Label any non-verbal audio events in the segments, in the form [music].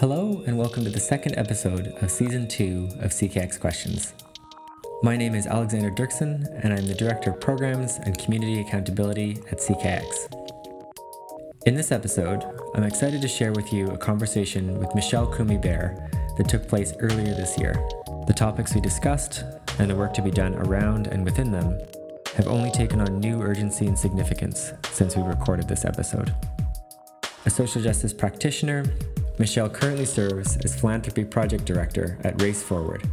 Hello, and welcome to the second episode of Season 2 of CKX Questions. My name is Alexander Dirksen, and I'm the Director of Programs and Community Accountability at CKX. In this episode, I'm excited to share with you a conversation with Michelle Kumi Baer that took place earlier this year. The topics we discussed and the work to be done around and within them have only taken on new urgency and significance since we recorded this episode. A social justice practitioner Michelle currently serves as Philanthropy Project Director at Race Forward,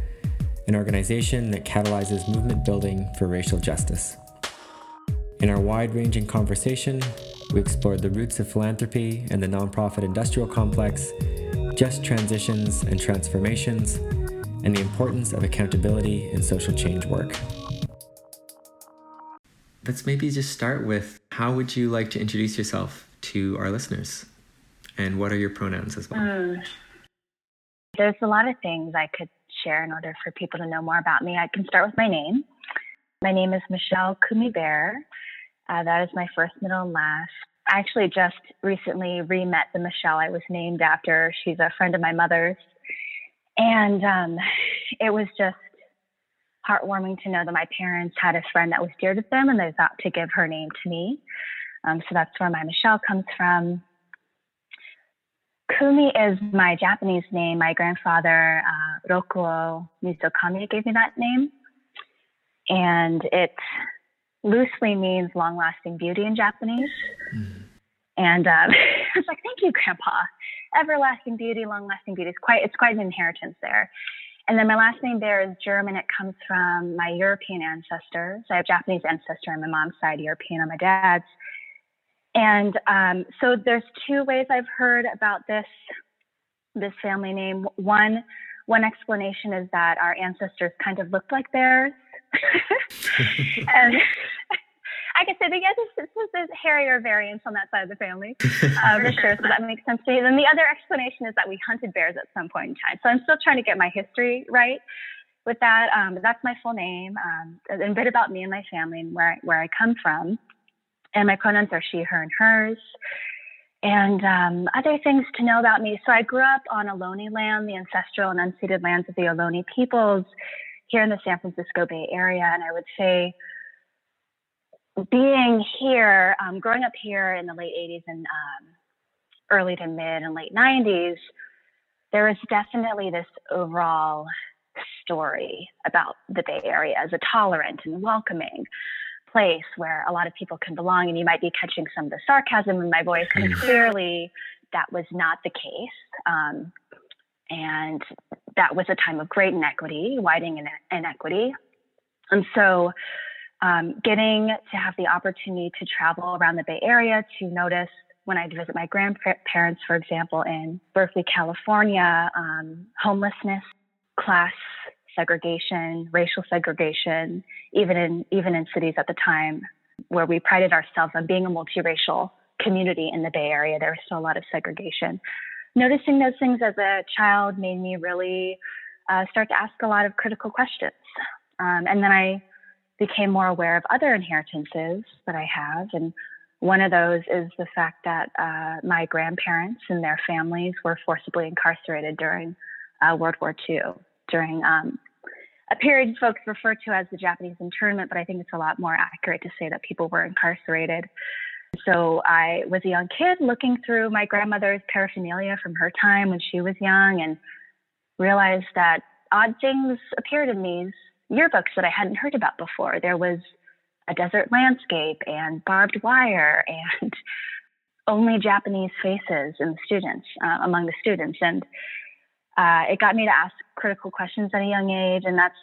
an organization that catalyzes movement building for racial justice. In our wide ranging conversation, we explored the roots of philanthropy and the nonprofit industrial complex, just transitions and transformations, and the importance of accountability in social change work. Let's maybe just start with how would you like to introduce yourself to our listeners? And what are your pronouns as well? Mm. There's a lot of things I could share in order for people to know more about me. I can start with my name. My name is Michelle Kumi Uh, that is my first, middle, and last. I actually just recently re met the Michelle I was named after. She's a friend of my mother's. And um, it was just heartwarming to know that my parents had a friend that was dear to them and they thought to give her name to me. Um, so that's where my Michelle comes from. Kumi is my Japanese name. My grandfather, uh, Rokuo Mizukami, gave me that name. And it loosely means long lasting beauty in Japanese. Mm. And um, [laughs] I was like, thank you, Grandpa. Everlasting beauty, long lasting beauty. It's quite, it's quite an inheritance there. And then my last name there is German. It comes from my European ancestors. I have Japanese ancestor on my mom's side, European on my dad's. And um, so there's two ways I've heard about this this family name. One one explanation is that our ancestors kind of looked like bears, [laughs] and I guess say, yeah, this, this is hairier variants on that side of the family, [laughs] uh, for sure. So that makes sense to me. Then the other explanation is that we hunted bears at some point in time. So I'm still trying to get my history right with that. Um, that's my full name, um, a bit about me and my family and where where I come from and my pronouns are she, her, and hers. And um, other things to know about me. So I grew up on Ohlone land, the ancestral and unceded lands of the Ohlone peoples here in the San Francisco Bay Area. And I would say being here, um, growing up here in the late 80s and um, early to mid and late 90s, there was definitely this overall story about the Bay Area as a tolerant and welcoming place where a lot of people can belong. And you might be catching some of the sarcasm in my voice because mm. clearly that was not the case. Um, and that was a time of great inequity, widening inequity. And so, um, getting to have the opportunity to travel around the Bay Area to notice when I'd visit my grandparents, for example, in Berkeley, California, um, homelessness, class segregation, racial segregation, even in even in cities at the time where we prided ourselves on being a multiracial community in the Bay Area, there was still a lot of segregation. Noticing those things as a child made me really uh, start to ask a lot of critical questions. Um, and then I became more aware of other inheritances that I have. And one of those is the fact that uh, my grandparents and their families were forcibly incarcerated during uh, World War II, during um, a period folks refer to as the Japanese internment, but I think it's a lot more accurate to say that people were incarcerated. So I was a young kid looking through my grandmother's paraphernalia from her time when she was young and realized that odd things appeared in these yearbooks that I hadn't heard about before. There was a desert landscape and barbed wire and [laughs] only Japanese faces in the students uh, among the students and uh, it got me to ask critical questions at a young age, and that's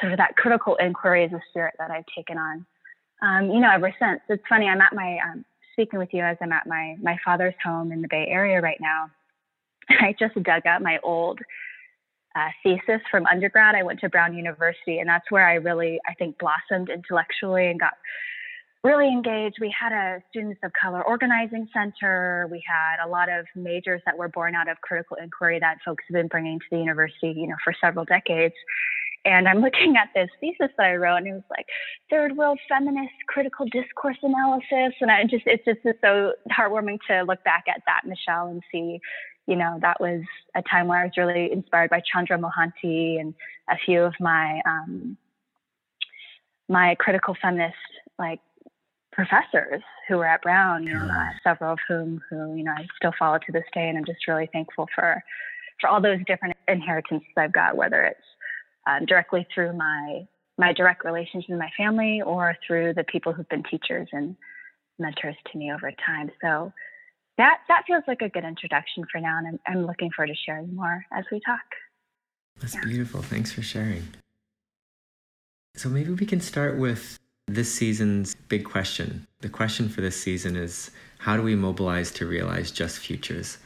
sort of that critical inquiry is a spirit that I've taken on. Um, you know, ever since. It's funny. I'm at my um, speaking with you as I'm at my my father's home in the Bay Area right now. [laughs] I just dug up my old uh, thesis from undergrad. I went to Brown University, and that's where I really, I think, blossomed intellectually and got really engaged. We had a Students of Color Organizing Center. We had a lot of majors that were born out of critical inquiry that folks have been bringing to the university, you know, for several decades. And I'm looking at this thesis that I wrote, and it was like third world feminist critical discourse analysis. And I just, it's just so heartwarming to look back at that, Michelle, and see, You know, that was a time where I was really inspired by Chandra Mohanty and a few of my um, my critical feminist like professors who were at Brown, you know, uh, several of whom who you know I still follow to this day, and I'm just really thankful for for all those different inheritances I've got, whether it's um, directly through my my direct relationships with my family or through the people who've been teachers and mentors to me over time. So that that feels like a good introduction for now, and I'm, I'm looking forward to sharing more as we talk. That's yeah. beautiful. Thanks for sharing. So maybe we can start with this season's big question. The question for this season is how do we mobilize to realize just futures?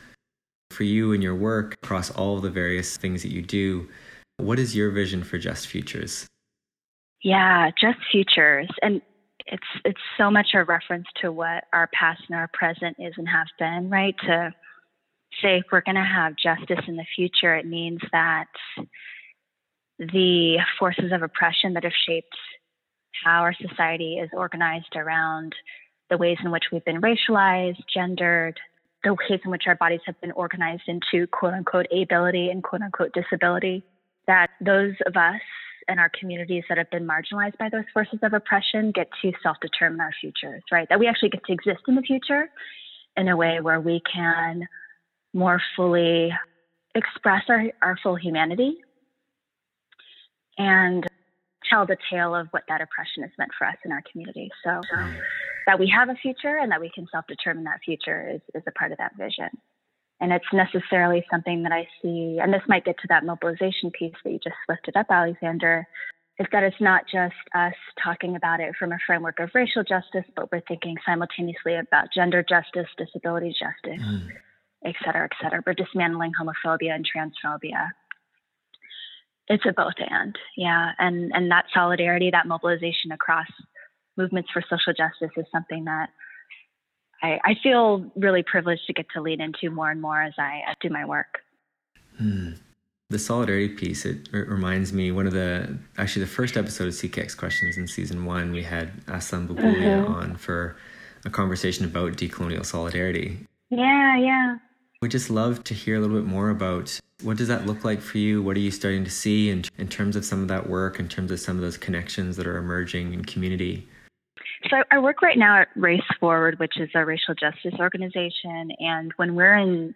For you and your work across all the various things that you do, what is your vision for just futures? Yeah, just futures. And it's it's so much a reference to what our past and our present is and have been, right? To say if we're going to have justice in the future, it means that the forces of oppression that have shaped how our society is organized around the ways in which we've been racialized, gendered, the ways in which our bodies have been organized into quote unquote ability and quote unquote disability, that those of us and our communities that have been marginalized by those forces of oppression get to self determine our futures, right? That we actually get to exist in the future in a way where we can more fully express our, our full humanity and tell the tale of what that oppression has meant for us in our community. So that we have a future and that we can self-determine that future is, is a part of that vision. And it's necessarily something that I see, and this might get to that mobilization piece that you just lifted up, Alexander, is that it's not just us talking about it from a framework of racial justice, but we're thinking simultaneously about gender justice, disability justice, mm. et cetera, et cetera. We're dismantling homophobia and transphobia it's a both and, yeah. And and that solidarity, that mobilization across movements for social justice is something that I, I feel really privileged to get to lean into more and more as I do my work. Hmm. The solidarity piece, it, it, reminds me one of the actually the first episode of CKX Questions in season one, we had Aslam Bulbulia mm-hmm. on for a conversation about decolonial solidarity. Yeah, yeah. We just love to hear a little bit more about what does that look like for you? What are you starting to see in, in terms of some of that work, in terms of some of those connections that are emerging in community? So I work right now at Race Forward, which is a racial justice organization. And when we're in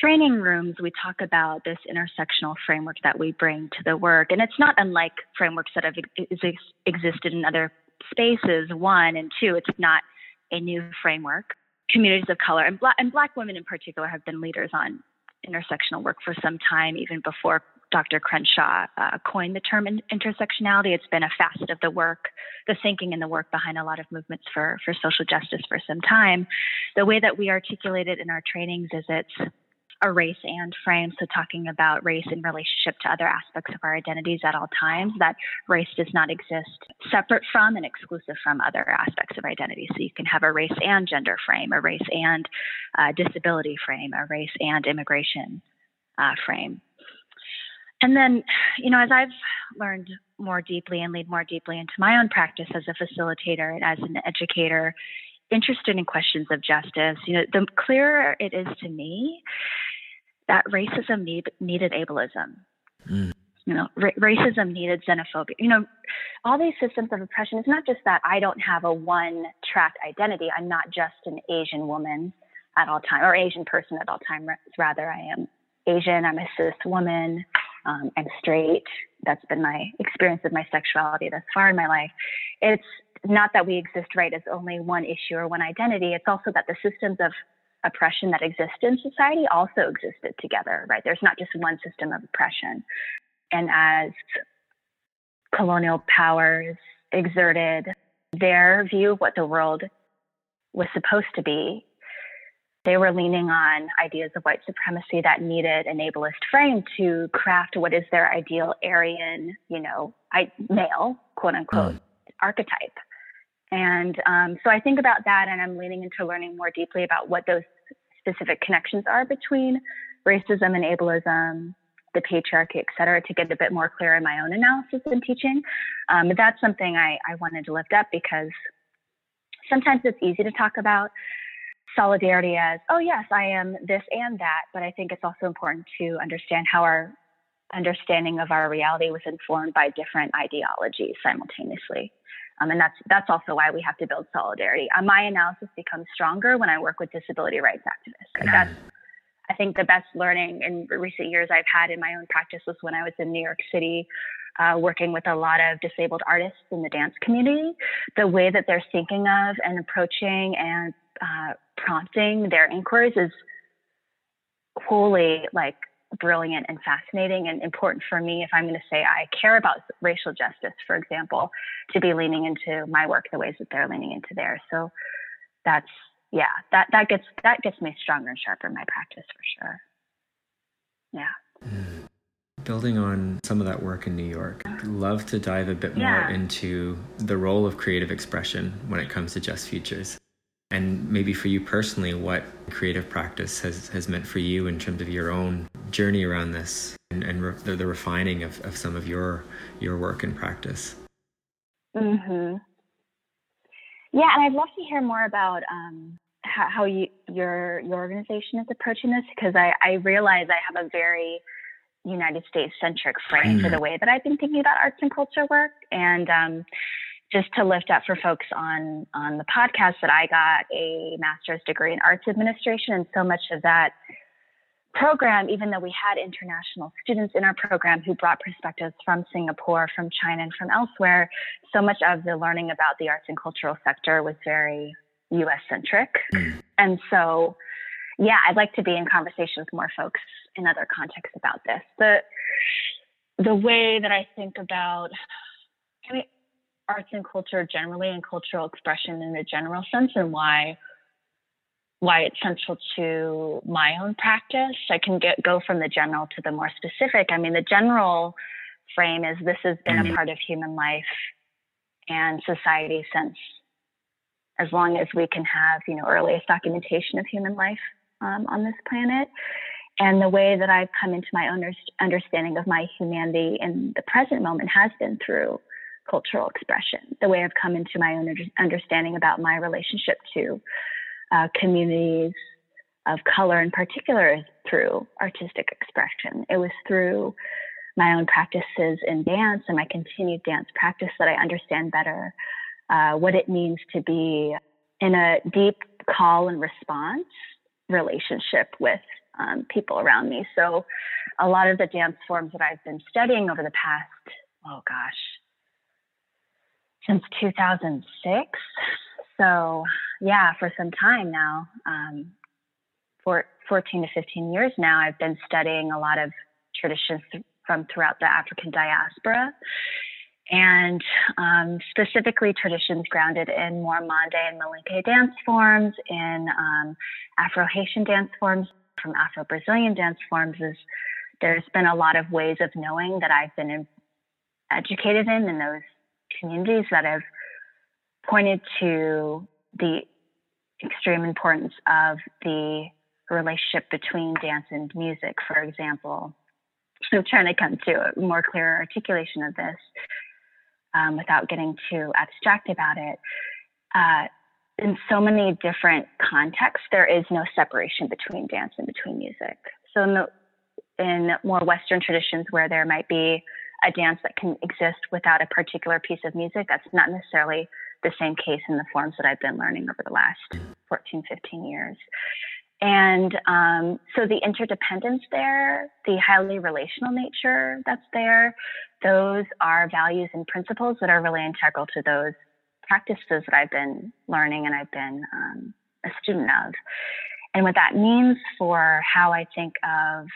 training rooms, we talk about this intersectional framework that we bring to the work. And it's not unlike frameworks that have ex- existed in other spaces, one, and two, it's not a new framework. Communities of color and black, and black women in particular have been leaders on intersectional work for some time, even before Dr. Crenshaw uh, coined the term in- intersectionality. It's been a facet of the work, the thinking and the work behind a lot of movements for, for social justice for some time. The way that we articulate it in our trainings is it's a race and frame. So, talking about race in relationship to other aspects of our identities at all times, that race does not exist separate from and exclusive from other aspects of identity. So, you can have a race and gender frame, a race and uh, disability frame, a race and immigration uh, frame. And then, you know, as I've learned more deeply and lead more deeply into my own practice as a facilitator and as an educator, interested in questions of justice, you know, the clearer it is to me that racism need, needed ableism. Mm. You know, ra- racism needed xenophobia. You know, all these systems of oppression. It's not just that I don't have a one-track identity. I'm not just an Asian woman at all time or Asian person at all time. Rather, I am Asian. I'm a cis woman. Um, I'm straight. That's been my experience of my sexuality thus far in my life. It's not that we exist right as only one issue or one identity. It's also that the systems of oppression that exist in society also existed together, right? There's not just one system of oppression. And as colonial powers exerted their view of what the world was supposed to be, they were leaning on ideas of white supremacy that needed an ableist frame to craft what is their ideal Aryan, you know, I, male, quote unquote, mm. archetype. And um, so I think about that, and I'm leaning into learning more deeply about what those specific connections are between racism and ableism, the patriarchy, et cetera, to get a bit more clear in my own analysis and teaching. Um, but that's something I, I wanted to lift up because sometimes it's easy to talk about solidarity as, oh, yes, I am this and that. But I think it's also important to understand how our understanding of our reality was informed by different ideologies simultaneously. Um, and that's that's also why we have to build solidarity. Uh, my analysis becomes stronger when I work with disability rights activists. That's I think the best learning in recent years I've had in my own practice was when I was in New York City, uh, working with a lot of disabled artists in the dance community. The way that they're thinking of and approaching and uh, prompting their inquiries is wholly like brilliant and fascinating and important for me if I'm going to say I care about racial justice, for example, to be leaning into my work the ways that they're leaning into theirs. So that's yeah, that that gets that gets me stronger and sharper in my practice for sure. Yeah. Mm. Building on some of that work in New York, I'd love to dive a bit more into the role of creative expression when it comes to Just Futures and maybe for you personally, what creative practice has, has meant for you in terms of your own journey around this and, and re- the, the, refining of, of some of your your work and practice. Mm-hmm. Yeah, and I'd love to hear more about um, how, how you, your your organization is approaching this because I, I realize I have a very United States centric frame mm. for the way that I've been thinking about arts and culture work, and um, just to lift up for folks on on the podcast that I got a master's degree in arts administration, and so much of that program, even though we had international students in our program who brought perspectives from Singapore, from China, and from elsewhere, so much of the learning about the arts and cultural sector was very US centric. Mm. And so, yeah, I'd like to be in conversation with more folks in other contexts about this. The the way that I think about I mean, arts and culture generally and cultural expression in a general sense and why why it's central to my own practice. I can get go from the general to the more specific. I mean, the general frame is this has been mm-hmm. a part of human life and society since as long as we can have, you know, earliest documentation of human life um, on this planet. And the way that I've come into my own understanding of my humanity in the present moment has been through cultural expression. The way I've come into my own understanding about my relationship to uh, communities of color in particular through artistic expression. It was through my own practices in dance and my continued dance practice that I understand better uh, what it means to be in a deep call and response relationship with um, people around me. So, a lot of the dance forms that I've been studying over the past, oh gosh, since 2006. So, yeah, for some time now, um, for 14 to 15 years now, I've been studying a lot of traditions from throughout the African diaspora and um, specifically traditions grounded in more Mande and Malinke dance forms, in um, Afro Haitian dance forms, from Afro Brazilian dance forms. Is there's been a lot of ways of knowing that I've been in, educated in in those communities that have pointed to the extreme importance of the relationship between dance and music, for example. I'm trying to come to a more clear articulation of this um, without getting too abstract about it. Uh, in so many different contexts, there is no separation between dance and between music. So in, the, in more Western traditions where there might be a dance that can exist without a particular piece of music, that's not necessarily the same case in the forms that I've been learning over the last 14, 15 years. And um, so the interdependence there, the highly relational nature that's there, those are values and principles that are really integral to those practices that I've been learning and I've been um, a student of. And what that means for how I think of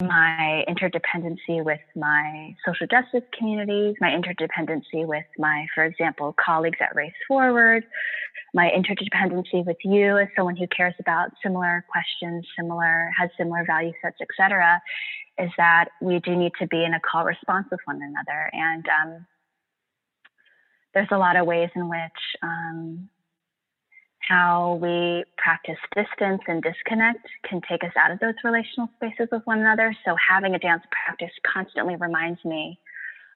my interdependency with my social justice communities, my interdependency with my, for example, colleagues at Race Forward, my interdependency with you as someone who cares about similar questions, similar, has similar value sets, etc., is that we do need to be in a call response with one another. And um, there's a lot of ways in which um, how we practice distance and disconnect can take us out of those relational spaces with one another. So having a dance practice constantly reminds me,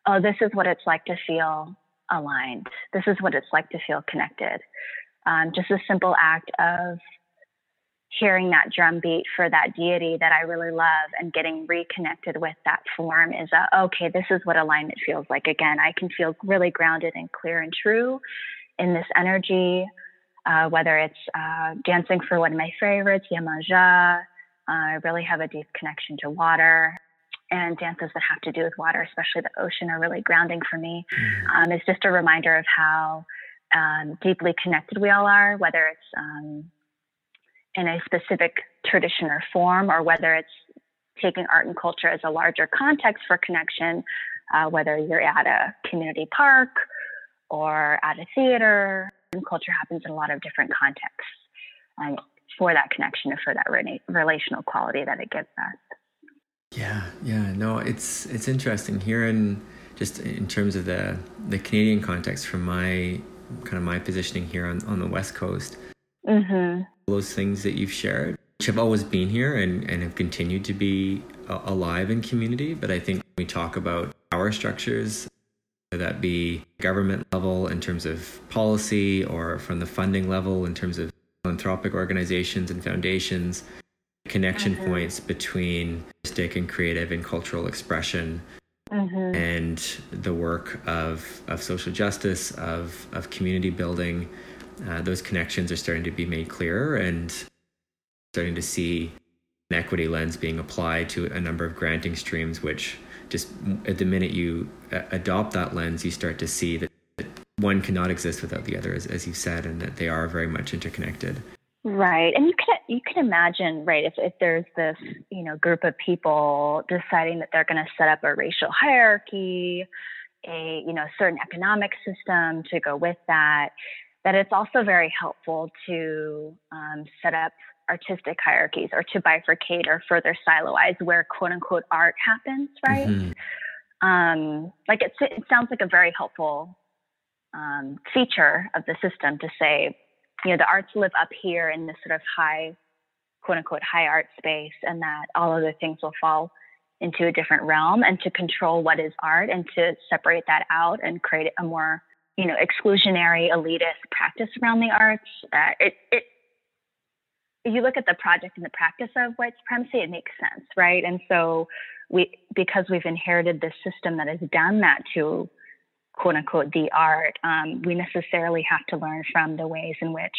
oh, this is what it's like to feel aligned. This is what it's like to feel connected. Um, just a simple act of hearing that drum beat for that deity that I really love and getting reconnected with that form is a, okay, this is what alignment feels like. Again, I can feel really grounded and clear and true in this energy, uh, whether it's uh, dancing for one of my favorites, Yemaja. Uh, I really have a deep connection to water. And dances that have to do with water, especially the ocean, are really grounding for me. Mm. Um, it's just a reminder of how um, deeply connected we all are, whether it's um, in a specific tradition or form, or whether it's taking art and culture as a larger context for connection, uh, whether you're at a community park or at a theater. And culture happens in a lot of different contexts um, for that connection and for that re- relational quality that it gives us. Yeah, yeah, no, it's it's interesting here in just in terms of the the Canadian context from my kind of my positioning here on, on the West Coast. Mm-hmm. Those things that you've shared, which have always been here and, and have continued to be uh, alive in community. But I think we talk about power structures, that be government level in terms of policy or from the funding level in terms of philanthropic organizations and foundations, connection mm-hmm. points between artistic and creative and cultural expression mm-hmm. and the work of, of social justice, of, of community building, uh, those connections are starting to be made clearer and starting to see an equity lens being applied to a number of granting streams, which just at the minute you uh, adopt that lens, you start to see that, one cannot exist without the other, as, as you said, and that they are very much interconnected. Right. And you can you can imagine, right, if, if there's this, you know, group of people deciding that they're gonna set up a racial hierarchy, a, you know, certain economic system to go with that, that it's also very helpful to um, set up artistic hierarchies or to bifurcate or further siloize where quote unquote art happens, right? Mm-hmm. Um, like it, it sounds like a very helpful um, feature of the system to say, you know, the arts live up here in this sort of high, quote unquote, high art space, and that all other things will fall into a different realm, and to control what is art and to separate that out and create a more, you know, exclusionary, elitist practice around the arts. Uh, it, it, you look at the project and the practice of white supremacy, it makes sense, right? And so we, because we've inherited this system that has done that to quote unquote the art, um, we necessarily have to learn from the ways in which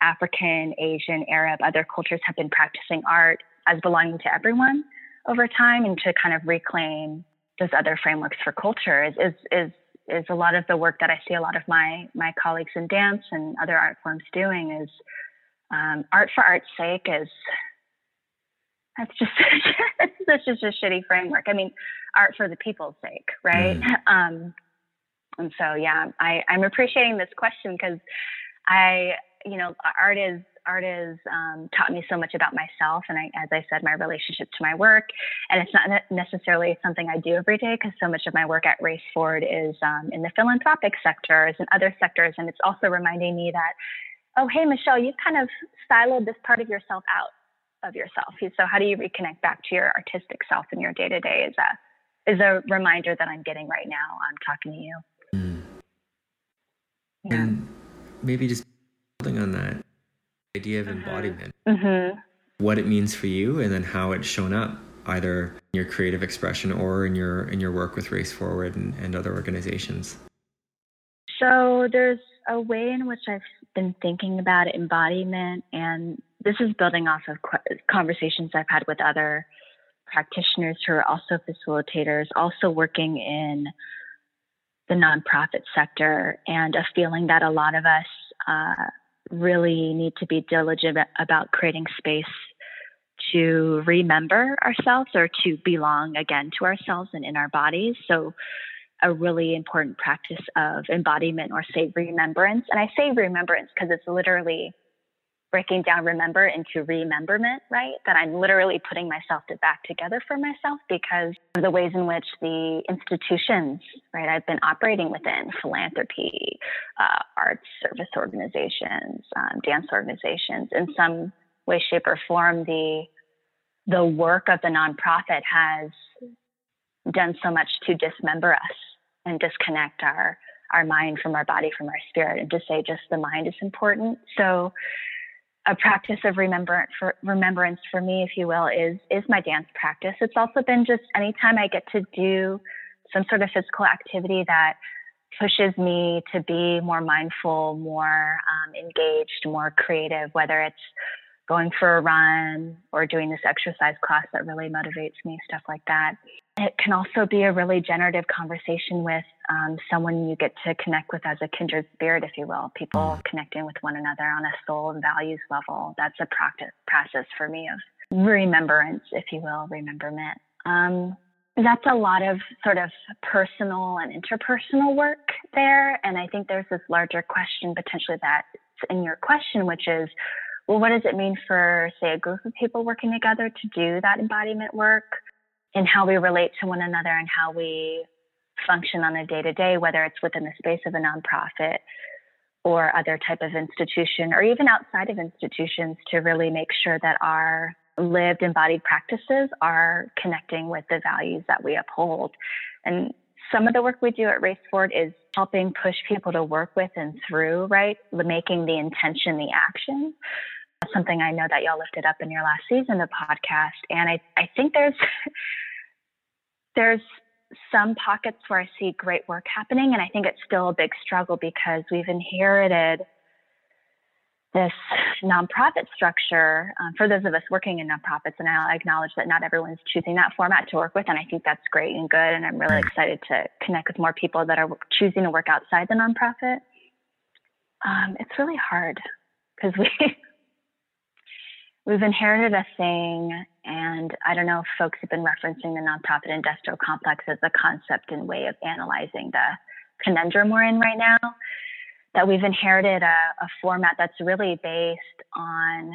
African, Asian, Arab, other cultures have been practicing art as belonging to everyone over time, and to kind of reclaim those other frameworks for culture is is is is a lot of the work that I see a lot of my my colleagues in dance and other art forms doing is um, art for art's sake is that's just [laughs] that's just a shitty framework. I mean, art for the people's sake, right? Mm. [laughs] Um, and so, yeah, I, I'm appreciating this question because I, you know, art is art has um, taught me so much about myself and I, as i said my relationship to my work and it's not necessarily something i do every day because so much of my work at race forward is um, in the philanthropic sectors and other sectors and it's also reminding me that oh hey michelle you've kind of siloed this part of yourself out of yourself so how do you reconnect back to your artistic self in your day-to-day is a is a reminder that i'm getting right now i'm talking to you Mm. Yeah. And maybe just building on that idea of uh-huh. embodiment, mm-hmm. what it means for you, and then how it's shown up either in your creative expression or in your in your work with Race Forward and, and other organizations. So there's a way in which I've been thinking about embodiment, and this is building off of conversations I've had with other practitioners who are also facilitators, also working in the nonprofit sector and a feeling that a lot of us uh, really need to be diligent about creating space to remember ourselves or to belong again to ourselves and in our bodies. So, a really important practice of embodiment or say remembrance. And I say remembrance because it's literally breaking down remember into rememberment, right? That I'm literally putting myself to back together for myself because of the ways in which the institutions, right, I've been operating within philanthropy, uh, arts service organizations, um, dance organizations, in some way, shape, or form, the the work of the nonprofit has done so much to dismember us and disconnect our our mind from our body from our spirit and to say just the mind is important so a practice of remembrance for remembrance for me, if you will, is is my dance practice. It's also been just anytime I get to do some sort of physical activity that pushes me to be more mindful, more um, engaged, more creative, whether it's going for a run or doing this exercise class that really motivates me, stuff like that. It can also be a really generative conversation with um, someone you get to connect with as a kindred spirit, if you will, people mm. connecting with one another on a soul and values level. That's a practice process for me of remembrance, if you will, rememberment. Um, that's a lot of sort of personal and interpersonal work there. And I think there's this larger question potentially that's in your question, which is, well, what does it mean for, say, a group of people working together to do that embodiment work and how we relate to one another and how we function on a day to day, whether it's within the space of a nonprofit or other type of institution or even outside of institutions to really make sure that our lived embodied practices are connecting with the values that we uphold. And some of the work we do at Race Forward is helping push people to work with and through, right? Making the intention the action. Something I know that y'all lifted up in your last season of podcast. And I, I think there's [laughs] there's some pockets where I see great work happening, and I think it's still a big struggle because we've inherited this nonprofit structure um, for those of us working in nonprofits. And I acknowledge that not everyone's choosing that format to work with. And I think that's great and good. And I'm really excited to connect with more people that are choosing to work outside the nonprofit. Um, it's really hard because we, [laughs] we've inherited a thing. And I don't know if folks have been referencing the nonprofit industrial complex as a concept and way of analyzing the conundrum we're in right now that we've inherited a, a format that's really based on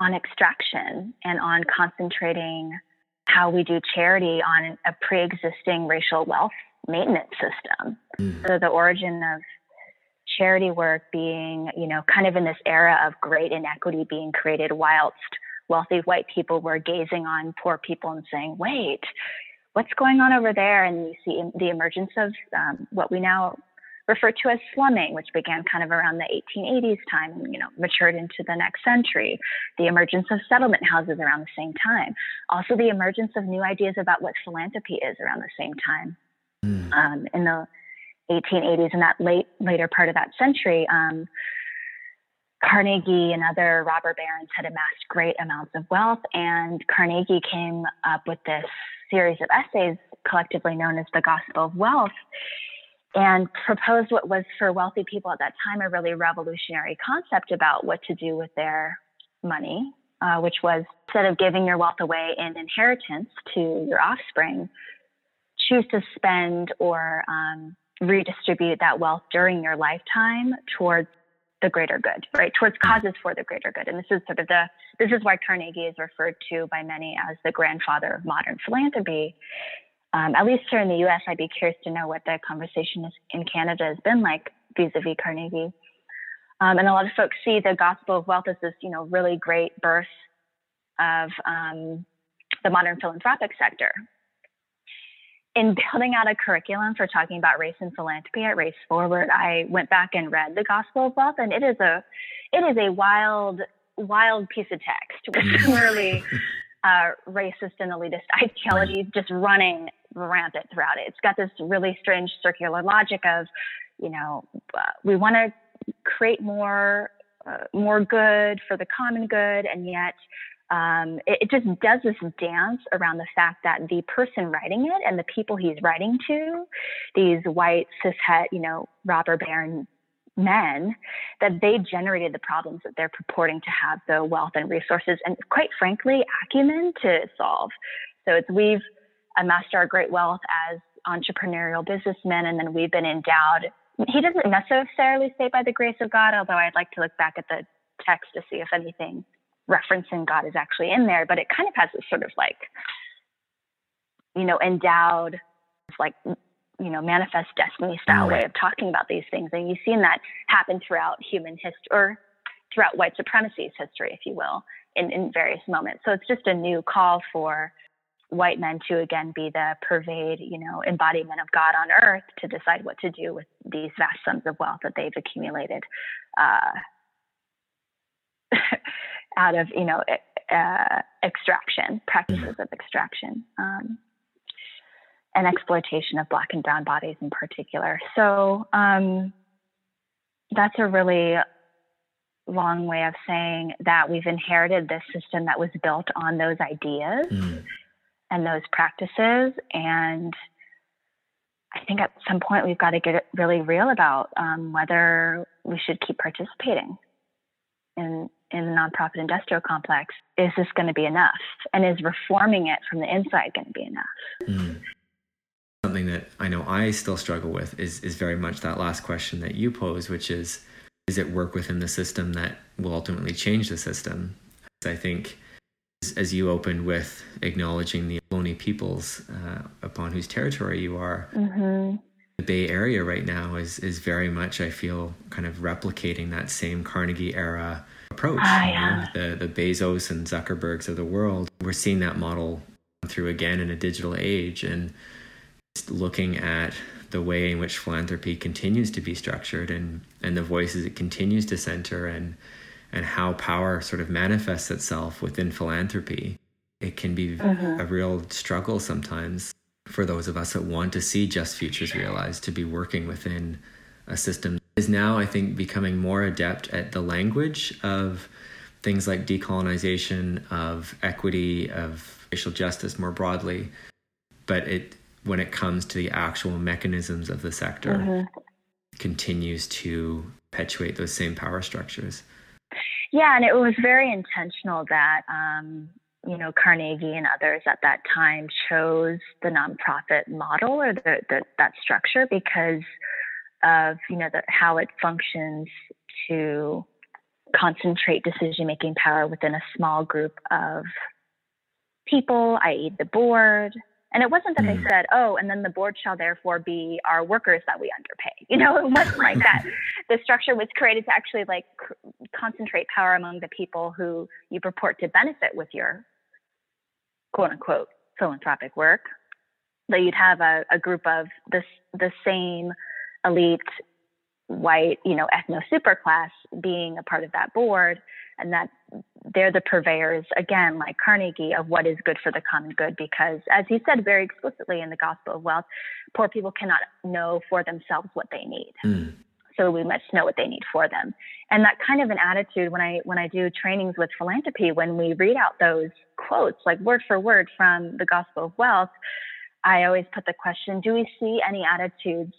on extraction and on concentrating how we do charity on a pre-existing racial wealth maintenance system. Mm. So the origin of charity work being, you know, kind of in this era of great inequity being created whilst wealthy white people were gazing on poor people and saying, wait, what's going on over there? And you see the emergence of um, what we now refer to as slumming, which began kind of around the 1880s time and you know matured into the next century. The emergence of settlement houses around the same time. Also, the emergence of new ideas about what philanthropy is around the same time. Mm. Um, in the 1880s and that late later part of that century, um, Carnegie and other robber barons had amassed great amounts of wealth, and Carnegie came up with this series of essays collectively known as the Gospel of Wealth and proposed what was for wealthy people at that time a really revolutionary concept about what to do with their money, uh, which was instead of giving your wealth away in inheritance to your offspring, choose to spend or um, redistribute that wealth during your lifetime towards the greater good, right? Towards causes for the greater good. And this is sort of the, this is why Carnegie is referred to by many as the grandfather of modern philanthropy um, at least here in the US, I'd be curious to know what the conversation is, in Canada has been like vis-a-vis Carnegie. Um, and a lot of folks see the gospel of wealth as this, you know, really great birth of um, the modern philanthropic sector. In building out a curriculum for talking about race and philanthropy at Race Forward, I went back and read the Gospel of Wealth, and it is a, it is a wild, wild piece of text with really [laughs] uh, racist and elitist ideologies just running rampant throughout it. It's got this really strange circular logic of, you know, uh, we want to create more uh, more good for the common good, and yet um, it, it, just does this dance around the fact that the person writing it and the people he's writing to, these white cishet, you know, robber baron men, that they generated the problems that they're purporting to have the wealth and resources and, quite frankly, acumen to solve. So it's we've amassed our great wealth as entrepreneurial businessmen, and then we've been endowed. He doesn't necessarily say by the grace of God, although I'd like to look back at the text to see if anything referencing God is actually in there, but it kind of has this sort of like, you know, endowed, like, you know, manifest destiny style way of talking about these things. And you've seen that happen throughout human history or throughout white supremacy's history, if you will, in, in various moments. So it's just a new call for white men to again be the pervade, you know, embodiment of God on earth to decide what to do with these vast sums of wealth that they've accumulated. Uh, out of you know uh, extraction practices of extraction um, and exploitation of black and brown bodies in particular. So um, that's a really long way of saying that we've inherited this system that was built on those ideas mm. and those practices and I think at some point we've got to get really real about um, whether we should keep participating in in the nonprofit industrial complex. Is this going to be enough? And is reforming it from the inside going to be enough? Mm. Something that I know I still struggle with is is very much that last question that you pose, which is, is it work within the system that will ultimately change the system? I think as you opened with acknowledging the Ohlone peoples uh, upon whose territory you are, mm-hmm. the Bay Area right now is is very much, I feel, kind of replicating that same Carnegie era approach. Oh, yeah. The the Bezos and Zuckerbergs of the world. We're seeing that model through again in a digital age, and looking at the way in which philanthropy continues to be structured and and the voices it continues to center and and how power sort of manifests itself within philanthropy. It can be mm-hmm. a real struggle sometimes for those of us that want to see just futures realized to be working within a system is now, I think, becoming more adept at the language of things like decolonization, of equity, of racial justice more broadly. But it when it comes to the actual mechanisms of the sector, mm-hmm. continues to perpetuate those same power structures. Yeah, and it was very intentional that um, you know Carnegie and others at that time chose the nonprofit model or the, the that structure because of you know the, how it functions to concentrate decision making power within a small group of people, i.e., the board, and it wasn't that mm. they said, oh, and then the board shall therefore be our workers that we underpay. [laughs] You know, it wasn't like that. The structure was created to actually like concentrate power among the people who you purport to benefit with your quote unquote philanthropic work. That you'd have a, a group of the, the same elite white, you know, ethno superclass being a part of that board and that they're the purveyors, again, like Carnegie, of what is good for the common good. Because, as he said very explicitly in the Gospel of Wealth, poor people cannot know for themselves what they need. Mm. So we must know what they need for them. And that kind of an attitude when I when I do trainings with philanthropy, when we read out those quotes, like word for word from the Gospel of Wealth, I always put the question: Do we see any attitudes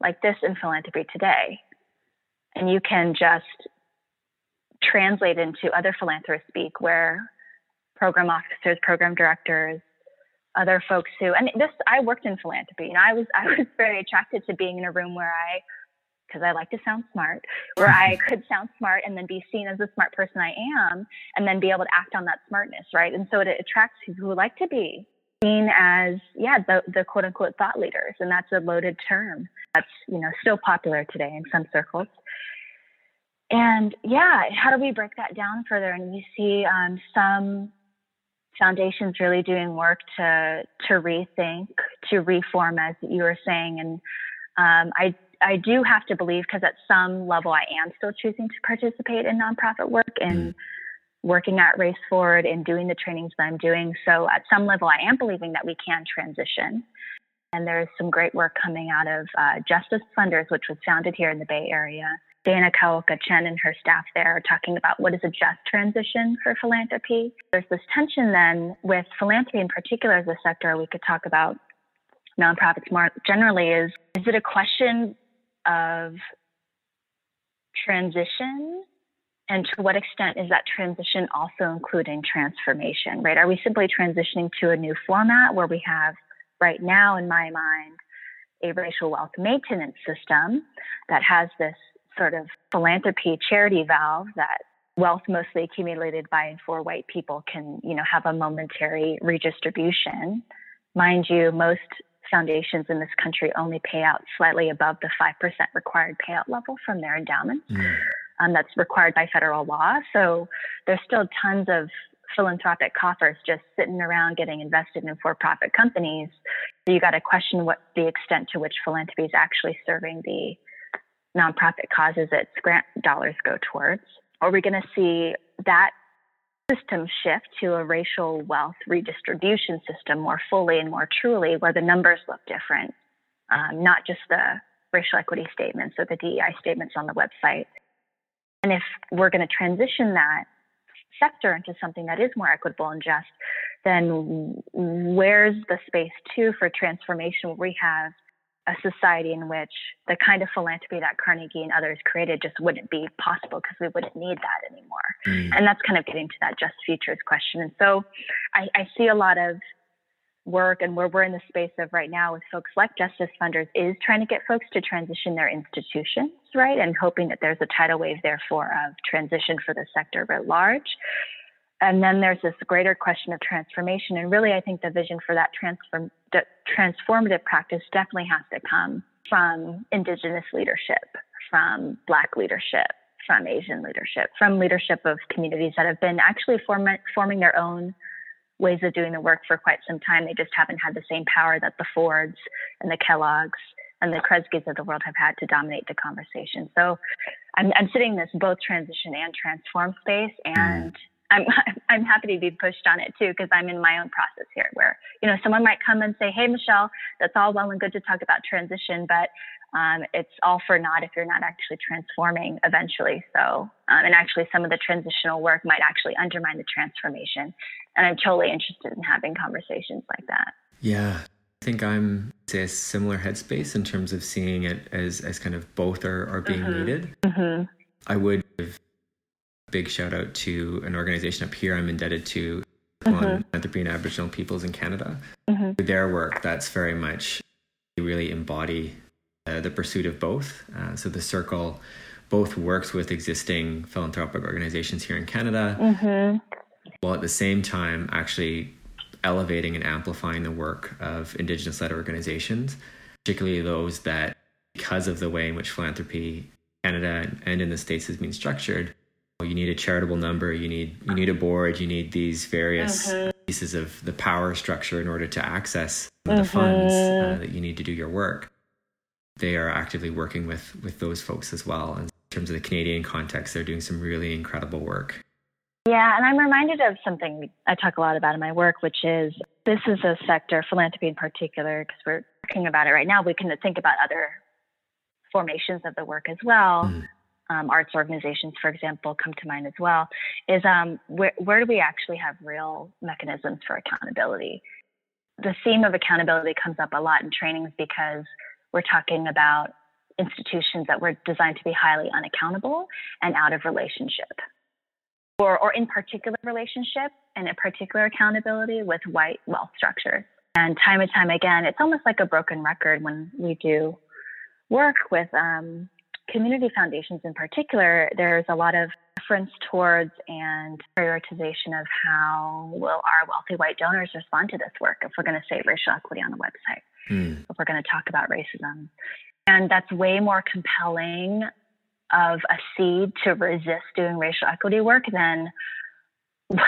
like this in philanthropy today? And you can just translate into other philanthropists speak where program officers, program directors, other folks who and this I worked in philanthropy and I was I was very attracted to being in a room where I because I like to sound smart, where I [laughs] could sound smart and then be seen as the smart person I am and then be able to act on that smartness, right? And so it attracts people who like to be seen as, yeah, the, the quote unquote thought leaders. And that's a loaded term that's, you know, still popular today in some circles and yeah, how do we break that down further? And you see um, some foundations really doing work to to rethink, to reform, as you were saying. And um, I I do have to believe because at some level I am still choosing to participate in nonprofit work and mm. Working at Race Forward and doing the trainings that I'm doing. So at some level I am believing that we can transition. And there's some great work coming out of uh, Justice Funders, which was founded here in the Bay Area. Dana Kawaoka Chen and her staff there are talking about what is a just transition for philanthropy. There's this tension then with philanthropy in particular as a sector we could talk about nonprofits more generally is is it a question of transition and to what extent is that transition also including transformation right are we simply transitioning to a new format where we have right now in my mind a racial wealth maintenance system that has this sort of philanthropy charity valve that wealth mostly accumulated by and for white people can, you know, have a momentary redistribution. Mind you, most foundations in this country only pay out slightly above the 5% required payout level from their endowments. Mm. Um, that's required by federal law. So there's still tons of philanthropic coffers just sitting around getting invested in for-profit companies. So you got to question what the extent to which philanthropy is actually serving the nonprofit causes its grant dollars go towards? Are we going to see that system shift to a racial wealth redistribution system more fully and more truly, where the numbers look different, um, not just the racial equity statements or the DEI statements on the website. And if we're going to transition that sector into something that is more equitable and just, then where's the space too for transformation where we have a society in which the kind of philanthropy that Carnegie and others created just wouldn't be possible because we wouldn't need that anymore. Mm. And that's kind of getting to that just futures question. And so I, I see a lot of work and where we're in the space of right now with folks like Justice Funders is trying to get folks to transition their institutions, right? And hoping that there's a tidal wave, therefore, of transition for the sector at large. And then there's this greater question of transformation. And really, I think the vision for that transform, transformative practice definitely has to come from Indigenous leadership, from Black leadership, from Asian leadership, from leadership of communities that have been actually form, forming their own ways of doing the work for quite some time. They just haven't had the same power that the Fords and the Kellogg's and the Kresges of the world have had to dominate the conversation. So I'm, I'm sitting in this both transition and transform space, and mm. I'm [laughs] I'm happy to be pushed on it too because I'm in my own process here where you know someone might come and say, "Hey, Michelle, that's all well and good to talk about transition, but um, it's all for naught if you're not actually transforming eventually." So, um, and actually, some of the transitional work might actually undermine the transformation, and I'm totally interested in having conversations like that. Yeah, I think I'm say a similar headspace in terms of seeing it as as kind of both are are being mm-hmm. needed. Mm-hmm. I would give big shout out to an organization up here I'm indebted to mm-hmm. on philanthropy and Aboriginal peoples in Canada. Mm-hmm. Their work that's very much really embody uh, the pursuit of both. Uh, so the circle both works with existing philanthropic organizations here in Canada, mm-hmm. while at the same time actually elevating and amplifying the work of Indigenous-led organizations, particularly those that, because of the way in which philanthropy Canada and in the States has been structured, you need a charitable number you need you need a board you need these various mm-hmm. pieces of the power structure in order to access mm-hmm. the funds uh, that you need to do your work they are actively working with with those folks as well. In terms of the canadian context they're doing some really incredible work. Yeah and i'm reminded of something i talk a lot about in my work which is this is a sector philanthropy in particular because we're talking about it right now we can think about other formations of the work as well. Mm um, arts organizations, for example, come to mind as well, is um, where, where do we actually have real mechanisms for accountability? The theme of accountability comes up a lot in trainings because we're talking about institutions that were designed to be highly unaccountable and out of relationship. Or, or in particular relationship and in particular accountability with white wealth structures. And time and time again, it's almost like a broken record when we do work with um, community foundations in particular, there's a lot of reference towards and prioritization of how will our wealthy white donors respond to this work if we're going to say racial equity on the website, mm. if we're going to talk about racism. And that's way more compelling of a seed to resist doing racial equity work than [laughs]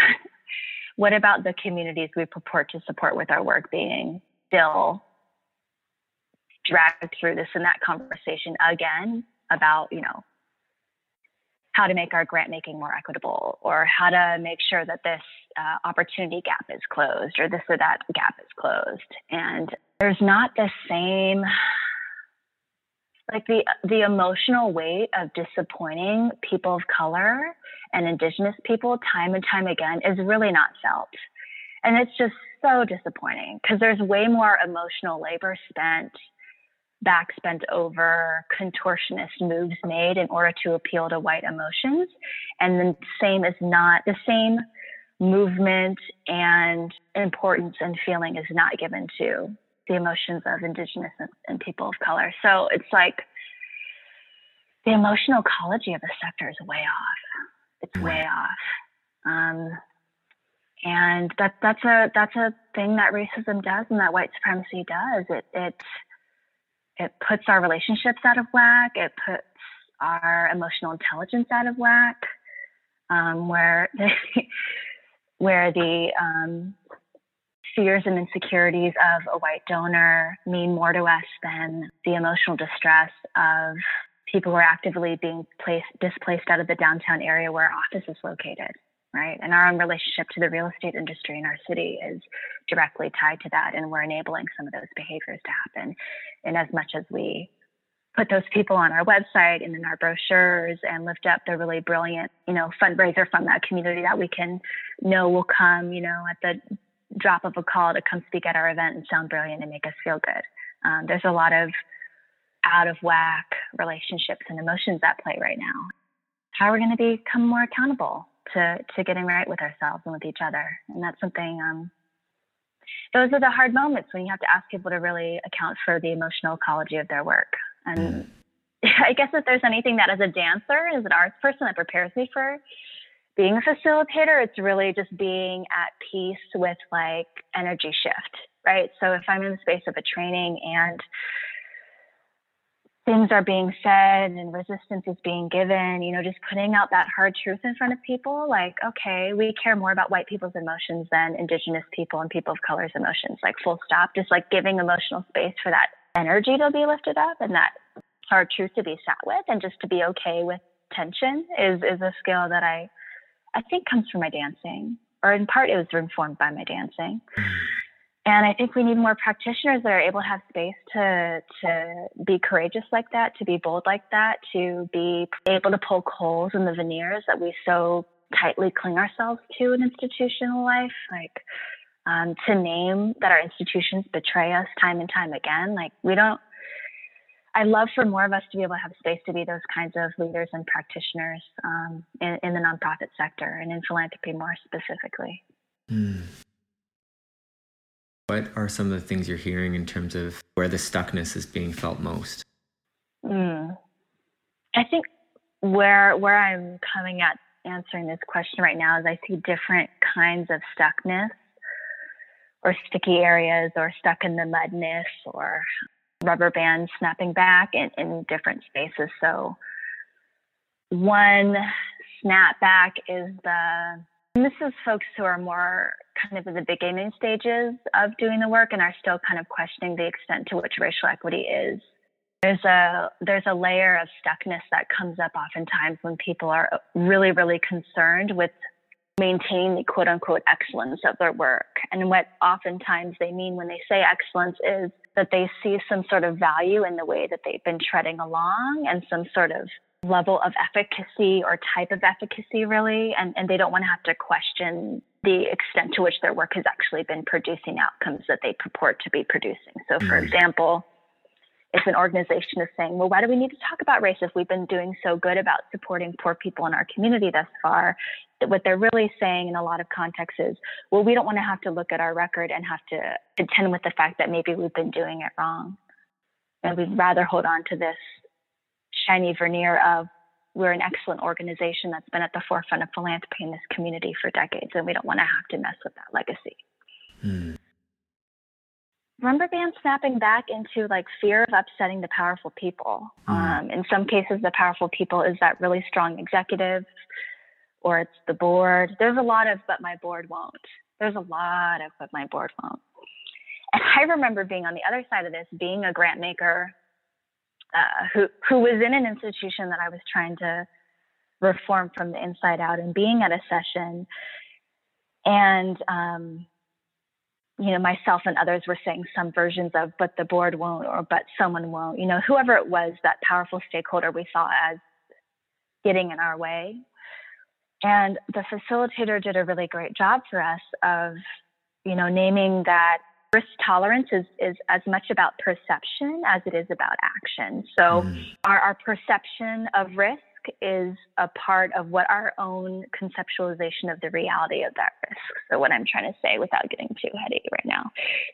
what about the communities we purport to support with our work being still dragged through this and that conversation again about, you know, how to make our grant making more equitable or how to make sure that this uh, opportunity gap is closed or this or that gap is closed. And there's not the same like the the emotional weight of disappointing people of color and indigenous people time and time again is really not felt. And it's just so disappointing because there's way more emotional labor spent backs bent over, contortionist moves made in order to appeal to white emotions. And the same is not the same movement and importance and feeling is not given to the emotions of indigenous and, and people of color. So it's like the emotional ecology of the sector is way off. It's way off. Um, and that that's a that's a thing that racism does and that white supremacy does. It it it puts our relationships out of whack. It puts our emotional intelligence out of whack. Um, where the, [laughs] where the um, fears and insecurities of a white donor mean more to us than the emotional distress of people who are actively being placed displaced out of the downtown area where our office is located. right? And our own relationship to the real estate industry in our city is directly tied to that. And we're enabling some of those behaviors to happen. And as much as we put those people on our website and in our brochures and lift up the really brilliant, you know, fundraiser from that community that we can know will come, you know, at the drop of a call to come speak at our event and sound brilliant and make us feel good. Um, there's a lot of out of whack relationships and emotions at play right now. How are we going to become more accountable to to getting right with ourselves and with each other? And that's something. Um, those are the hard moments when you have to ask people to really account for the emotional ecology of their work. And mm. [laughs] I guess if there's anything that as a dancer, as an arts person, that prepares me for being a facilitator, it's really just being at peace with like energy shift, right? So if I'm in the space of a training and things are being said and resistance is being given, you know, just putting out that hard truth in front of people, like, okay, we care more about white people's emotions than indigenous people and people of color's emotions, like full stop, just like giving emotional space for that energy to be lifted up and that hard truth to be sat with and just to be okay with tension is is a skill that I I think comes from my dancing. Or in part it was informed by my dancing. And I think we need more practitioners that are able to have space to to be courageous like that, to be bold like that, to be able to poke holes in the veneers that we so tightly cling ourselves to in institutional life. Like um, to name that our institutions betray us time and time again. Like we don't. I love for more of us to be able to have space to be those kinds of leaders and practitioners um, in, in, the nonprofit sector and in philanthropy more specifically. Mm. What are some of the things you're hearing in terms of where the stuckness is being felt most? Mm. I think where where I'm coming at answering this question right now is I see different kinds of stuckness or sticky areas or stuck in the mudness or rubber bands snapping back in, in different spaces. So one snapback is the this is folks who are more kind of in the beginning stages of doing the work and are still kind of questioning the extent to which racial equity is. There's a there's a layer of stuckness that comes up oftentimes when people are really really concerned with maintaining the quote unquote excellence of their work. And what oftentimes they mean when they say excellence is that they see some sort of value in the way that they've been treading along and some sort of level of efficacy or type of efficacy really and, and they don't want to have to question the extent to which their work has actually been producing outcomes that they purport to be producing so for mm-hmm. example if an organization is saying well why do we need to talk about race if we've been doing so good about supporting poor people in our community thus far what they're really saying in a lot of contexts is well we don't want to have to look at our record and have to contend with the fact that maybe we've been doing it wrong and we'd rather hold on to this shiny veneer of we're an excellent organization that's been at the forefront of philanthropy in this community for decades, and we don't want to have to mess with that legacy. Hmm. Rubber band snapping back into like fear of upsetting the powerful people. Hmm. Um, in some cases, the powerful people is that really strong executive, or it's the board. There's a lot of, but my board won't. There's a lot of, but my board won't. And I remember being on the other side of this, being a grant maker uh, who who was in an institution that I was trying to reform from the inside out, and being at a session, and um, you know, myself and others were saying some versions of "but the board won't" or "but someone won't." You know, whoever it was, that powerful stakeholder we saw as getting in our way. And the facilitator did a really great job for us of, you know, naming that risk tolerance is, is as much about perception as it is about action. So, mm. our, our perception of risk is a part of what our own conceptualization of the reality of that risk. So, what I'm trying to say without getting too heady right now.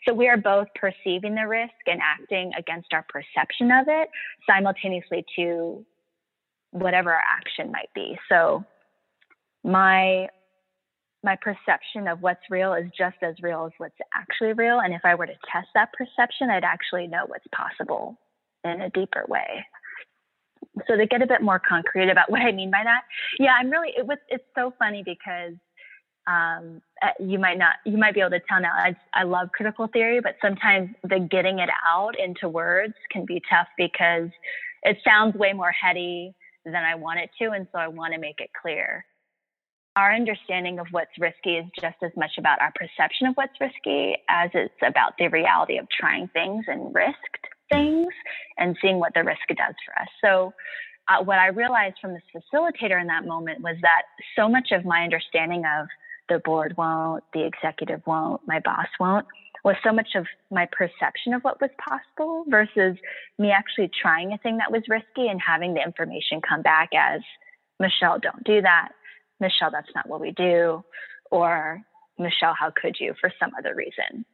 So, we are both perceiving the risk and acting against our perception of it simultaneously to whatever our action might be. So, my my perception of what's real is just as real as what's actually real. And if I were to test that perception, I'd actually know what's possible in a deeper way. So to get a bit more concrete about what I mean by that, yeah, I'm really it was it's so funny because um, uh, you might not you might be able to tell now I, I love critical theory, but sometimes the getting it out into words can be tough because it sounds way more heady than I want it to, and so I want to make it clear. Our understanding of what's risky is just as much about our perception of what's risky as it's about the reality of trying things and risked things and seeing what the risk does for us. So, uh, what I realized from this facilitator in that moment was that so much of my understanding of the board won't, the executive won't, my boss won't, was so much of my perception of what was possible versus me actually trying a thing that was risky and having the information come back as Michelle, don't do that. Michelle, that's not what we do. Or Michelle, how could you for some other reason?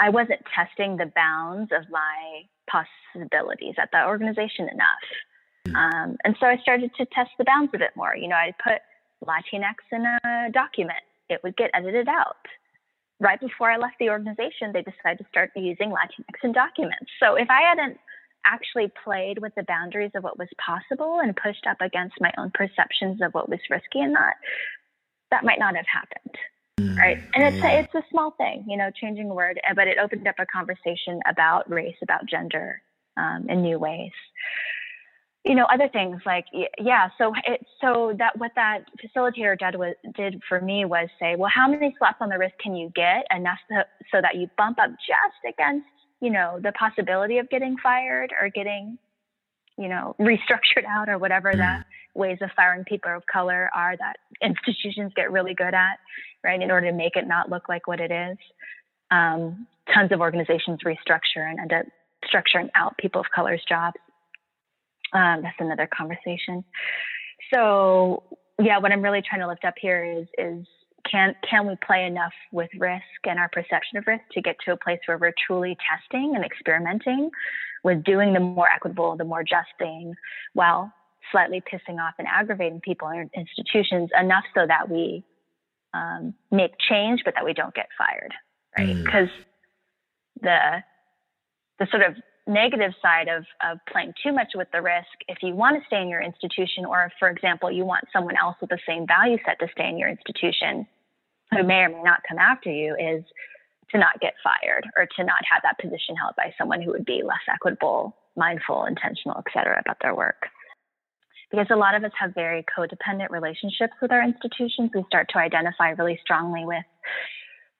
I wasn't testing the bounds of my possibilities at that organization enough. Hmm. Um, and so I started to test the bounds a bit more. You know, I put Latinx in a document, it would get edited out. Right before I left the organization, they decided to start using Latinx in documents. So if I hadn't actually played with the boundaries of what was possible and pushed up against my own perceptions of what was risky and not, that might not have happened. Mm, right. And it's, yeah. a, it's a small thing, you know, changing a word, but it opened up a conversation about race, about gender um, in new ways you know other things like yeah so it so that what that facilitator did was did for me was say well how many slaps on the wrist can you get enough so, so that you bump up just against you know the possibility of getting fired or getting you know [laughs] restructured out or whatever the mm. ways of firing people of color are that institutions get really good at right in order to make it not look like what it is um, tons of organizations restructure and end up structuring out people of color's jobs um, that's another conversation. So yeah, what I'm really trying to lift up here is is can can we play enough with risk and our perception of risk to get to a place where we're truly testing and experimenting with doing the more equitable, the more just thing, while slightly pissing off and aggravating people and institutions enough so that we um, make change, but that we don't get fired, right? Because mm. the the sort of negative side of, of playing too much with the risk if you want to stay in your institution or if, for example you want someone else with the same value set to stay in your institution who may or may not come after you is to not get fired or to not have that position held by someone who would be less equitable mindful intentional et cetera about their work because a lot of us have very codependent relationships with our institutions we start to identify really strongly with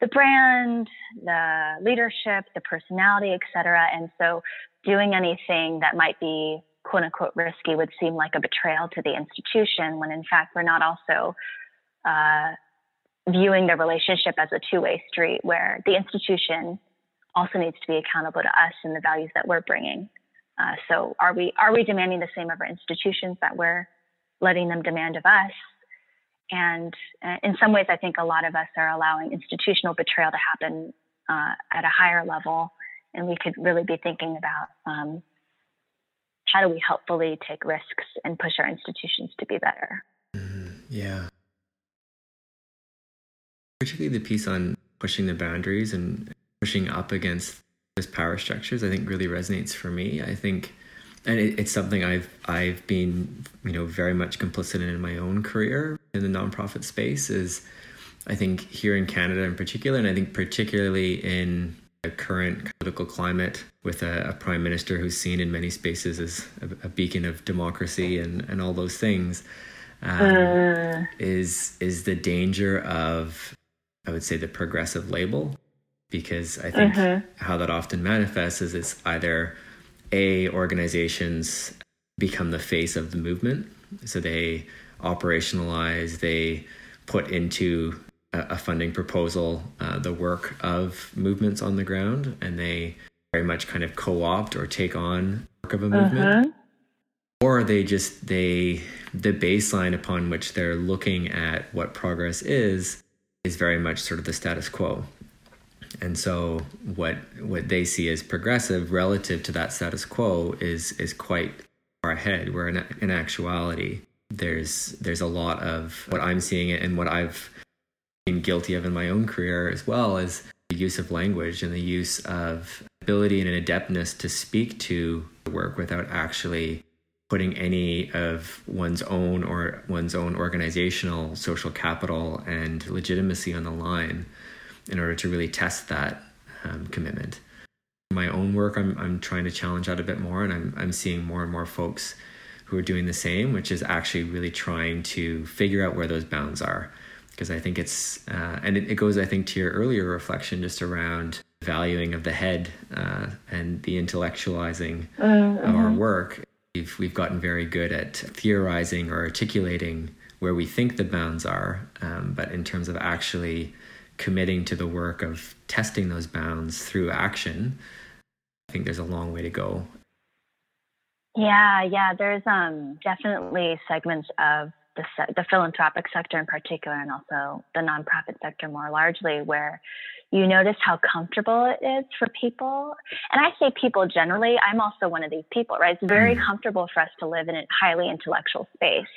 the brand, the leadership, the personality, et cetera. And so doing anything that might be quote unquote risky would seem like a betrayal to the institution when in fact we're not also uh, viewing the relationship as a two-way street where the institution also needs to be accountable to us and the values that we're bringing. Uh, so are we are we demanding the same of our institutions that we're letting them demand of us? And uh, in some ways, I think a lot of us are allowing institutional betrayal to happen uh, at a higher level. And we could really be thinking about um, how do we helpfully take risks and push our institutions to be better. Mm, yeah. Particularly the piece on pushing the boundaries and pushing up against those power structures, I think really resonates for me. I think and it, it's something I've I've been you know very much complicit in in my own career in the nonprofit space is I think here in Canada in particular, and I think particularly in a current political climate with a, a prime minister who's seen in many spaces as a, a beacon of democracy and, and all those things, um, uh. is is the danger of I would say the progressive label, because I think uh-huh. how that often manifests is it's either a organizations become the face of the movement. So they operationalize, they put into a, a funding proposal uh, the work of movements on the ground, and they very much kind of co-opt or take on work of a movement. Uh-huh. Or they just they the baseline upon which they're looking at what progress is is very much sort of the status quo. And so what what they see as progressive relative to that status quo is is quite far ahead. Where in, in actuality, there's there's a lot of what I'm seeing and what I've been guilty of in my own career as well as the use of language and the use of ability and an adeptness to speak to work without actually putting any of one's own or one's own organizational social capital and legitimacy on the line in order to really test that um, commitment. My own work, I'm, I'm trying to challenge that a bit more, and I'm, I'm seeing more and more folks who are doing the same, which is actually really trying to figure out where those bounds are. Because I think it's, uh, and it, it, goes, I think, to your earlier reflection just around valuing of the head uh, and the intellectualizing mm-hmm. of our work. We've, we've gotten very good at theorizing or articulating where we think the bounds are, um, but in terms of actually committing to the work of testing those bounds through action, I think there's a long way to go. Yeah, yeah, there's um, definitely segments of the, se- the philanthropic sector in particular, and also the nonprofit sector more largely, where you notice how comfortable it is for people. And I say people generally, I'm also one of these people, right? It's very mm. comfortable for us to live in a highly intellectual space,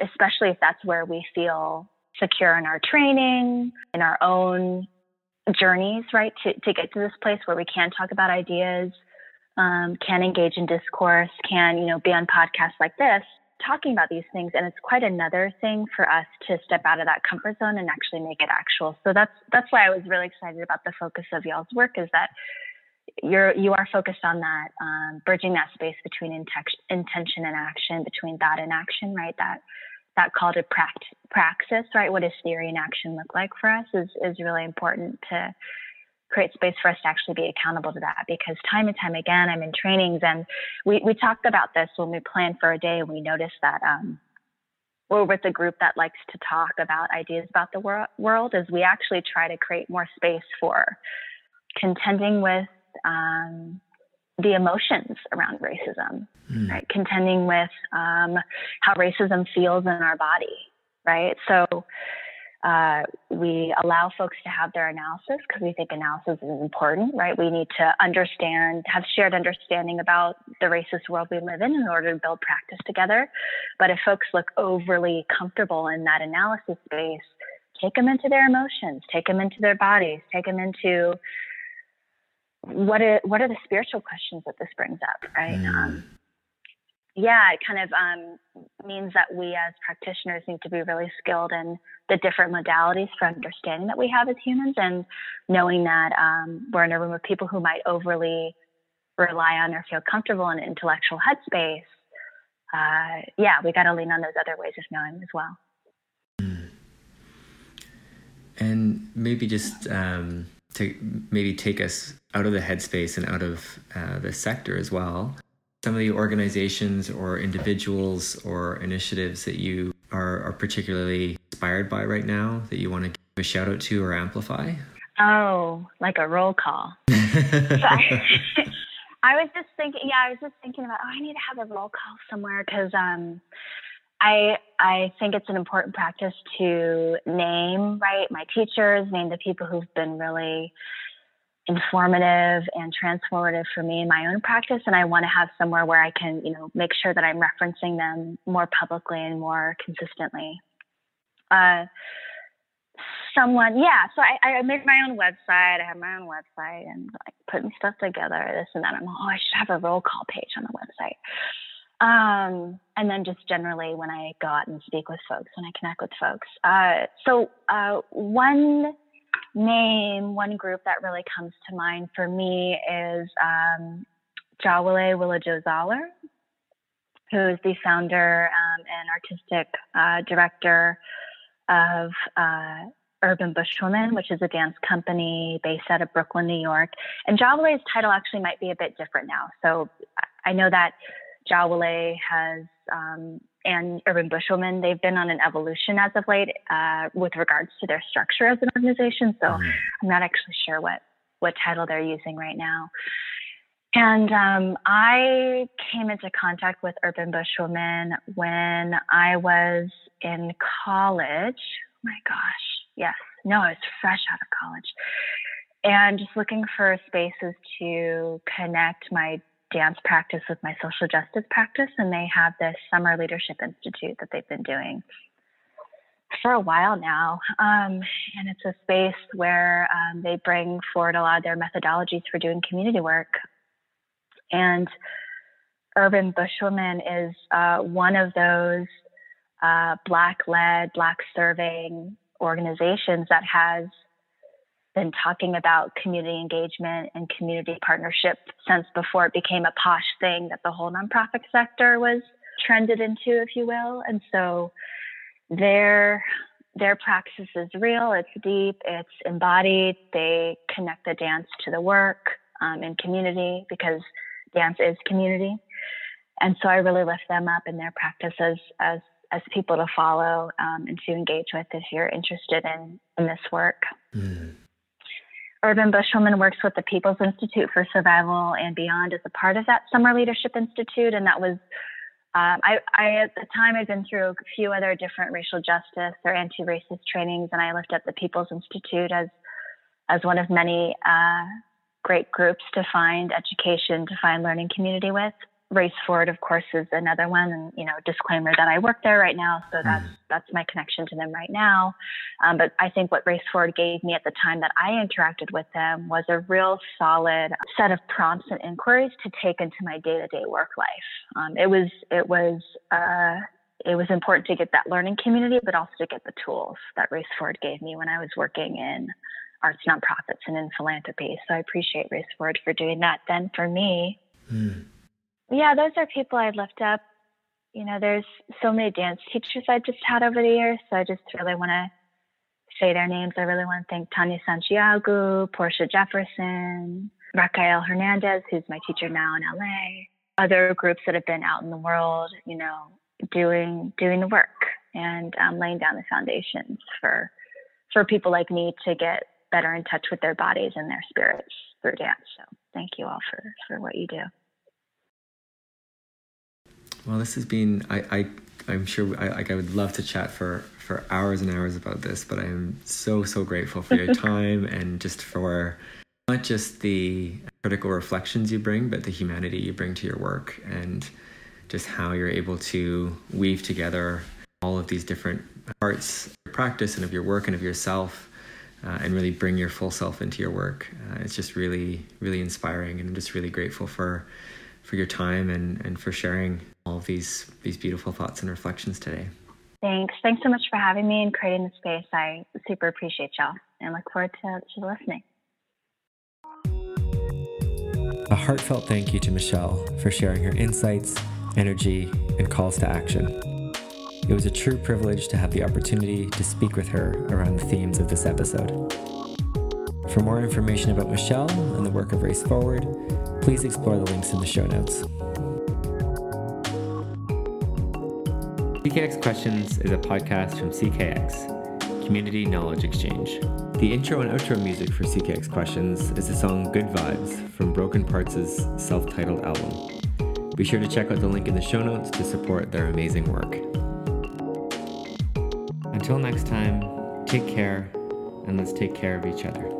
especially if that's where we feel secure in our training, in our own journeys, right? To, to get to this place where we can talk about ideas, um, can engage in discourse, can, you know, be on podcasts like this talking about these things and it's quite another thing for us to step out of that comfort zone and actually make it actual. So that's that's why i was really excited about the focus of y'all's work is that you're you are focused on that um, bridging that space between intention and action between thought and action right? That that call to pract- praxis right? What does theory and action look like for us is is really important to create space for us to actually be accountable to that because time and time again i'm in trainings and we, we talked about this when we planned for a day and we noticed that um, we're with a group that likes to talk about ideas about the wor- world is we actually try to create more space for contending with um, the emotions around racism mm. right contending with um, how racism feels in our body right so uh, we allow folks to have their analysis because we think analysis is important, right? We need to understand, have shared understanding about the racist world we live in in order to build practice together. But if folks look overly comfortable in that analysis space, take them into their emotions, take them into their bodies, take them into what are, what are the spiritual questions that this brings up, right? Mm. Um, yeah, it kind of um, means that we as practitioners need to be really skilled in the different modalities for understanding that we have as humans and knowing that um, we're in a room of people who might overly rely on or feel comfortable in an intellectual headspace. Uh, yeah, we got to lean on those other ways of knowing as well. Hmm. And maybe just um, to maybe take us out of the headspace and out of uh, the sector as well some of the organizations or individuals or initiatives that you are, are particularly inspired by right now that you want to give a shout out to or amplify? Oh, like a roll call. [laughs] I, was just thinking, yeah, I was just thinking about, oh, I need to have a roll call somewhere because um, I I think it's an important practice to name right my teachers, name the people who've been really informative and transformative for me in my own practice and i want to have somewhere where i can you know make sure that i'm referencing them more publicly and more consistently. Uh, someone yeah so I, I made my own website. I have my own website and like putting stuff together this and that. I'm like oh i should have a roll call page on the website. Um, and then just generally when i go out and speak with folks when i connect with folks. Uh, so uh, one name, one group that really comes to mind for me is um, Jawole Willa-Jo who's the founder um, and artistic uh, director of uh, Urban Bush Women, which is a dance company based out of Brooklyn, New York. And Jawole's title actually might be a bit different now. So I know that Jawole has um, and Urban Bush Women, they've been on an evolution as of late uh, with regards to their structure as an organization. So mm-hmm. I'm not actually sure what what title they're using right now. And um, I came into contact with Urban Bush Women when I was in college. Oh my gosh, yes, no, I was fresh out of college, and just looking for spaces to connect my dance practice with my social justice practice, and they have this summer leadership institute that they've been doing for a while now. Um, and it's a space where um, they bring forward a lot of their methodologies for doing community work. And Urban Bush Women is uh, one of those uh, Black led, Black serving organizations that has been talking about community engagement and community partnership since before it became a posh thing that the whole nonprofit sector was trended into, if you will. And so their their practice is real, it's deep, it's embodied. They connect the dance to the work um, in community because dance is community. And so I really lift them up in their practices as, as, as people to follow um, and to engage with if you're interested in, in this work. Mm. Urban Bush Women works with the People's Institute for Survival and Beyond as a part of that Summer Leadership Institute. And that was um, I, I, at the time, I'd been through a few other different racial justice or anti-racist trainings, and I looked at the People's Institute as as one of many uh, great groups to find education, to find learning community with. Race Forward, of course, is another one. And you know, disclaimer that I work there right now, so that's mm. that's my connection to them right now. Um, but I think what Race Forward gave me at the time that I interacted with them was a real solid set of prompts and inquiries to take into my day-to-day work life. Um, it was it was uh, it was important to get that learning community, but also to get the tools that Race Forward gave me when I was working in arts nonprofits and in philanthropy. So I appreciate Race Forward for doing that. Then for me. Mm yeah, those are people I'd lift up. You know, there's so many dance teachers I've just had over the years, so I just really want to say their names. I really want to thank Tanya Santiago, Portia Jefferson, Raquel Hernandez, who's my teacher now in LA, other groups that have been out in the world, you know, doing doing the work and um, laying down the foundations for for people like me to get better in touch with their bodies and their spirits through dance. So thank you all for for what you do. Well, this has been I, I I'm sure I like I would love to chat for for hours and hours about this, but I am so so grateful for your [laughs] time and just for not just the critical reflections you bring, but the humanity you bring to your work and just how you're able to weave together all of these different parts of your practice and of your work and of yourself uh, and really bring your full self into your work. Uh, it's just really, really inspiring, and I'm just really grateful for for your time and, and for sharing all of these these beautiful thoughts and reflections today. Thanks. Thanks so much for having me and creating the space. I super appreciate y'all and look forward to, to listening. A heartfelt thank you to Michelle for sharing her insights, energy, and calls to action. It was a true privilege to have the opportunity to speak with her around the themes of this episode. For more information about Michelle and the work of Race Forward, please explore the links in the show notes. CKX Questions is a podcast from CKX, Community Knowledge Exchange. The intro and outro music for CKX Questions is the song Good Vibes from Broken Parts' self titled album. Be sure to check out the link in the show notes to support their amazing work. Until next time, take care and let's take care of each other.